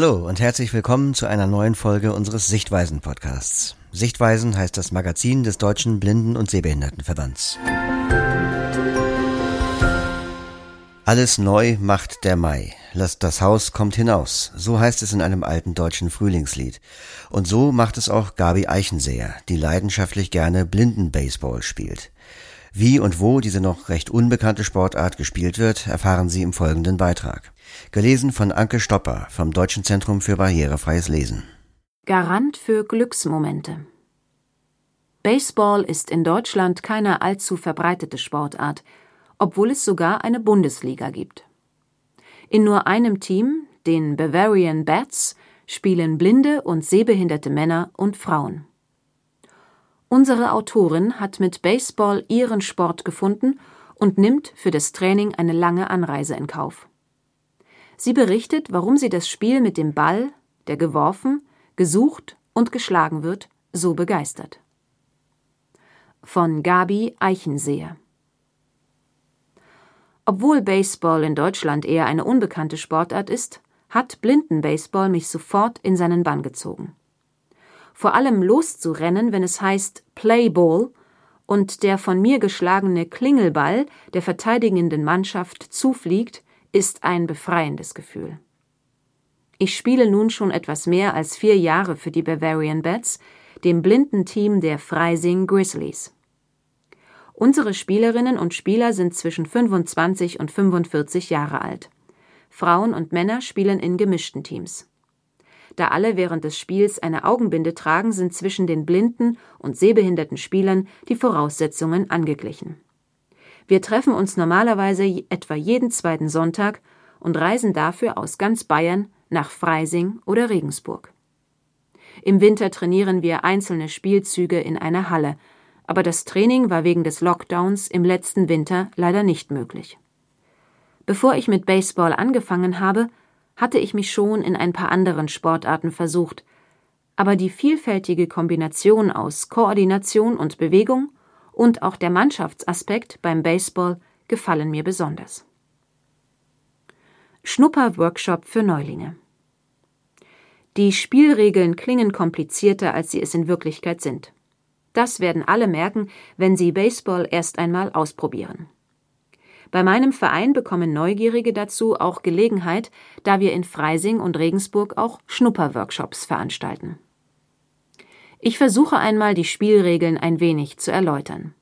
Hallo und herzlich willkommen zu einer neuen Folge unseres Sichtweisen-Podcasts. Sichtweisen heißt das Magazin des Deutschen Blinden- und Sehbehindertenverbands. Alles neu macht der Mai. Lasst das Haus kommt hinaus. So heißt es in einem alten deutschen Frühlingslied. Und so macht es auch Gabi Eichenseher, die leidenschaftlich gerne Blindenbaseball spielt. Wie und wo diese noch recht unbekannte Sportart gespielt wird, erfahren Sie im folgenden Beitrag. Gelesen von Anke Stopper vom Deutschen Zentrum für barrierefreies Lesen. Garant für Glücksmomente. Baseball ist in Deutschland keine allzu verbreitete Sportart obwohl es sogar eine Bundesliga gibt. In nur einem Team, den Bavarian Bats, spielen blinde und sehbehinderte Männer und Frauen. Unsere Autorin hat mit Baseball ihren Sport gefunden und nimmt für das Training eine lange Anreise in Kauf. Sie berichtet, warum sie das Spiel mit dem Ball, der geworfen, gesucht und geschlagen wird, so begeistert. Von Gabi Eichenseher obwohl Baseball in Deutschland eher eine unbekannte Sportart ist, hat Blindenbaseball mich sofort in seinen Bann gezogen. Vor allem loszurennen, wenn es heißt Playball und der von mir geschlagene Klingelball der verteidigenden Mannschaft zufliegt, ist ein befreiendes Gefühl. Ich spiele nun schon etwas mehr als vier Jahre für die Bavarian Bats, dem Blindenteam der Freising Grizzlies. Unsere Spielerinnen und Spieler sind zwischen 25 und 45 Jahre alt. Frauen und Männer spielen in gemischten Teams. Da alle während des Spiels eine Augenbinde tragen, sind zwischen den blinden und sehbehinderten Spielern die Voraussetzungen angeglichen. Wir treffen uns normalerweise etwa jeden zweiten Sonntag und reisen dafür aus ganz Bayern nach Freising oder Regensburg. Im Winter trainieren wir einzelne Spielzüge in einer Halle, aber das Training war wegen des Lockdowns im letzten Winter leider nicht möglich. Bevor ich mit Baseball angefangen habe, hatte ich mich schon in ein paar anderen Sportarten versucht, aber die vielfältige Kombination aus Koordination und Bewegung und auch der Mannschaftsaspekt beim Baseball gefallen mir besonders. Schnupper-Workshop für Neulinge. Die Spielregeln klingen komplizierter, als sie es in Wirklichkeit sind. Das werden alle merken, wenn sie Baseball erst einmal ausprobieren. Bei meinem Verein bekommen Neugierige dazu auch Gelegenheit, da wir in Freising und Regensburg auch Schnupperworkshops veranstalten. Ich versuche einmal die Spielregeln ein wenig zu erläutern.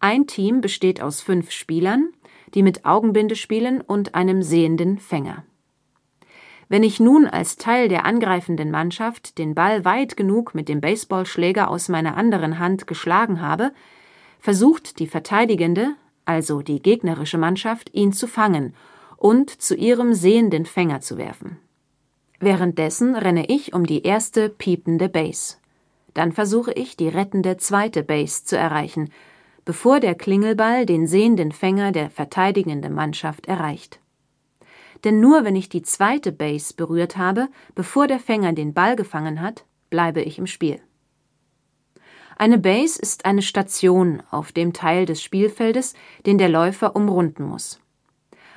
Ein Team besteht aus fünf Spielern, die mit Augenbinde spielen und einem sehenden Fänger. Wenn ich nun als Teil der angreifenden Mannschaft den Ball weit genug mit dem Baseballschläger aus meiner anderen Hand geschlagen habe, versucht die verteidigende, also die gegnerische Mannschaft, ihn zu fangen und zu ihrem sehenden Fänger zu werfen. Währenddessen renne ich um die erste piepende Base. Dann versuche ich, die rettende zweite Base zu erreichen, bevor der Klingelball den sehenden Fänger der verteidigenden Mannschaft erreicht denn nur wenn ich die zweite Base berührt habe, bevor der Fänger den Ball gefangen hat, bleibe ich im Spiel. Eine Base ist eine Station auf dem Teil des Spielfeldes, den der Läufer umrunden muss.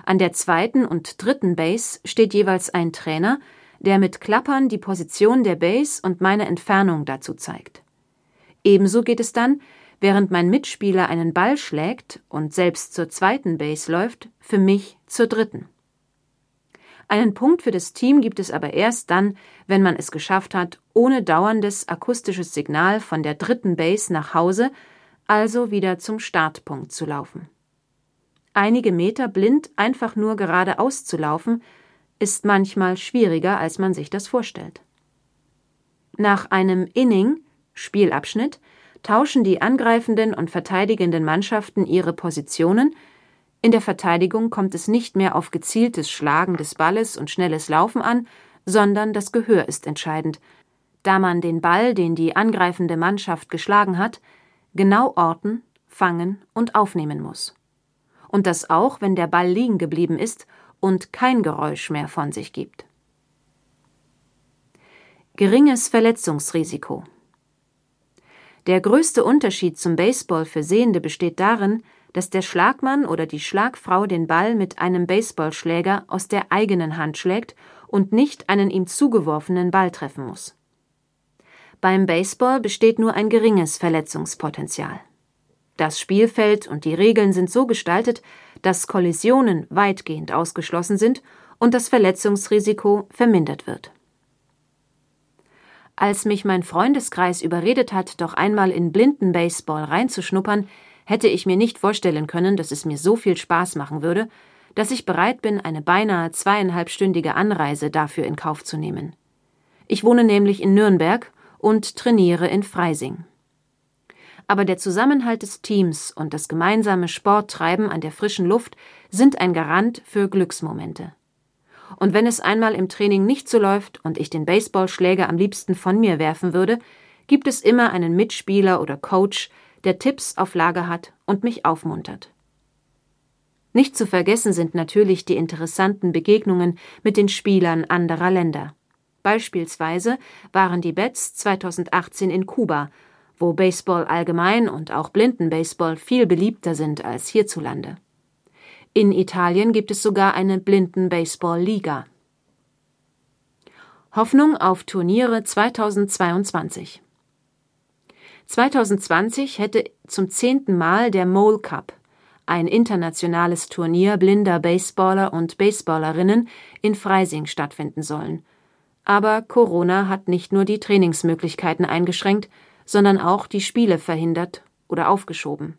An der zweiten und dritten Base steht jeweils ein Trainer, der mit Klappern die Position der Base und meine Entfernung dazu zeigt. Ebenso geht es dann, während mein Mitspieler einen Ball schlägt und selbst zur zweiten Base läuft, für mich zur dritten. Einen Punkt für das Team gibt es aber erst dann, wenn man es geschafft hat, ohne dauerndes akustisches Signal von der dritten Base nach Hause, also wieder zum Startpunkt zu laufen. Einige Meter blind einfach nur geradeaus zu laufen, ist manchmal schwieriger, als man sich das vorstellt. Nach einem Inning, Spielabschnitt, tauschen die angreifenden und verteidigenden Mannschaften ihre Positionen, in der Verteidigung kommt es nicht mehr auf gezieltes Schlagen des Balles und schnelles Laufen an, sondern das Gehör ist entscheidend, da man den Ball, den die angreifende Mannschaft geschlagen hat, genau orten, fangen und aufnehmen muss. Und das auch, wenn der Ball liegen geblieben ist und kein Geräusch mehr von sich gibt. Geringes Verletzungsrisiko. Der größte Unterschied zum Baseball für Sehende besteht darin, dass der Schlagmann oder die Schlagfrau den Ball mit einem Baseballschläger aus der eigenen Hand schlägt und nicht einen ihm zugeworfenen Ball treffen muss. Beim Baseball besteht nur ein geringes Verletzungspotenzial. Das Spielfeld und die Regeln sind so gestaltet, dass Kollisionen weitgehend ausgeschlossen sind und das Verletzungsrisiko vermindert wird. Als mich mein Freundeskreis überredet hat, doch einmal in Blindenbaseball reinzuschnuppern, hätte ich mir nicht vorstellen können, dass es mir so viel Spaß machen würde, dass ich bereit bin, eine beinahe zweieinhalbstündige Anreise dafür in Kauf zu nehmen. Ich wohne nämlich in Nürnberg und trainiere in Freising. Aber der Zusammenhalt des Teams und das gemeinsame Sporttreiben an der frischen Luft sind ein Garant für Glücksmomente. Und wenn es einmal im Training nicht so läuft und ich den Baseballschläger am liebsten von mir werfen würde, gibt es immer einen Mitspieler oder Coach, der Tipps auf Lager hat und mich aufmuntert. Nicht zu vergessen sind natürlich die interessanten Begegnungen mit den Spielern anderer Länder. Beispielsweise waren die Bets 2018 in Kuba, wo Baseball allgemein und auch Blindenbaseball viel beliebter sind als hierzulande. In Italien gibt es sogar eine Blinden-Baseball-Liga. Hoffnung auf Turniere 2022 2020 hätte zum zehnten Mal der Mole Cup, ein internationales Turnier blinder Baseballer und Baseballerinnen, in Freising stattfinden sollen. Aber Corona hat nicht nur die Trainingsmöglichkeiten eingeschränkt, sondern auch die Spiele verhindert oder aufgeschoben.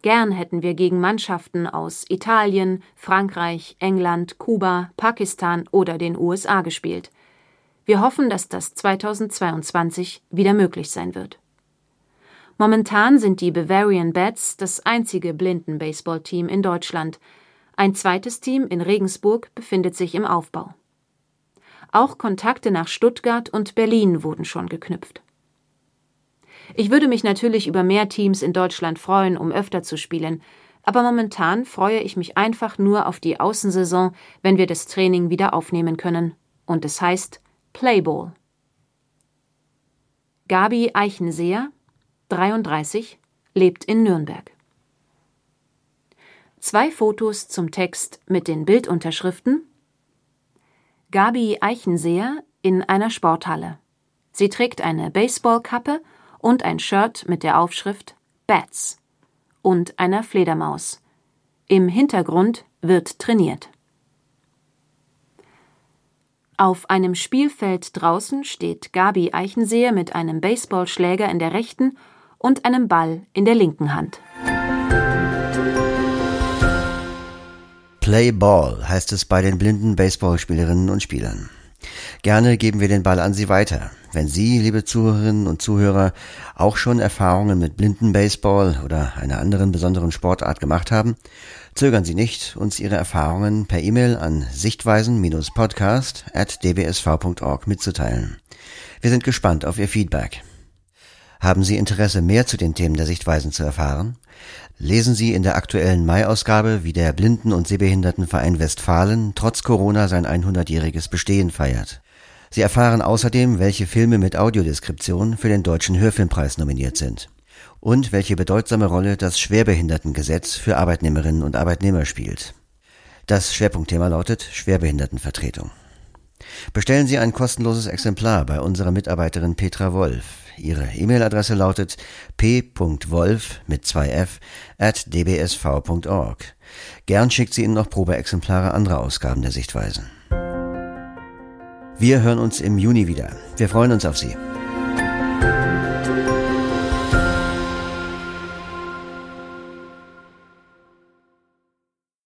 Gern hätten wir gegen Mannschaften aus Italien, Frankreich, England, Kuba, Pakistan oder den USA gespielt. Wir hoffen, dass das 2022 wieder möglich sein wird. Momentan sind die Bavarian Bats das einzige Blinden-Baseball-Team in Deutschland. Ein zweites Team in Regensburg befindet sich im Aufbau. Auch Kontakte nach Stuttgart und Berlin wurden schon geknüpft. Ich würde mich natürlich über mehr Teams in Deutschland freuen, um öfter zu spielen, aber momentan freue ich mich einfach nur auf die Außensaison, wenn wir das Training wieder aufnehmen können. Und es heißt Playball. Gabi Eichenseher, 33, lebt in Nürnberg. Zwei Fotos zum Text mit den Bildunterschriften Gabi Eichenseher in einer Sporthalle. Sie trägt eine Baseballkappe und ein Shirt mit der Aufschrift Bats und einer Fledermaus. Im Hintergrund wird trainiert. Auf einem Spielfeld draußen steht Gabi Eichenseher mit einem Baseballschläger in der rechten und einem Ball in der linken Hand. Play Ball heißt es bei den blinden Baseballspielerinnen und Spielern. Gerne geben wir den Ball an Sie weiter. Wenn Sie, liebe Zuhörerinnen und Zuhörer, auch schon Erfahrungen mit blinden Baseball oder einer anderen besonderen Sportart gemacht haben, zögern Sie nicht, uns Ihre Erfahrungen per E-Mail an sichtweisen-podcast at dbsv.org mitzuteilen. Wir sind gespannt auf Ihr Feedback. Haben Sie Interesse, mehr zu den Themen der Sichtweisen zu erfahren? Lesen Sie in der aktuellen Mai-Ausgabe, wie der Blinden- und Sehbehindertenverein Westfalen trotz Corona sein 100-jähriges Bestehen feiert. Sie erfahren außerdem, welche Filme mit Audiodeskription für den Deutschen Hörfilmpreis nominiert sind und welche bedeutsame Rolle das Schwerbehindertengesetz für Arbeitnehmerinnen und Arbeitnehmer spielt. Das Schwerpunktthema lautet Schwerbehindertenvertretung. Bestellen Sie ein kostenloses Exemplar bei unserer Mitarbeiterin Petra Wolf. Ihre E-Mail-Adresse lautet p.wolf mit 2f at dbsv.org. Gern schickt sie Ihnen noch Probeexemplare anderer Ausgaben der Sichtweisen. Wir hören uns im Juni wieder. Wir freuen uns auf Sie.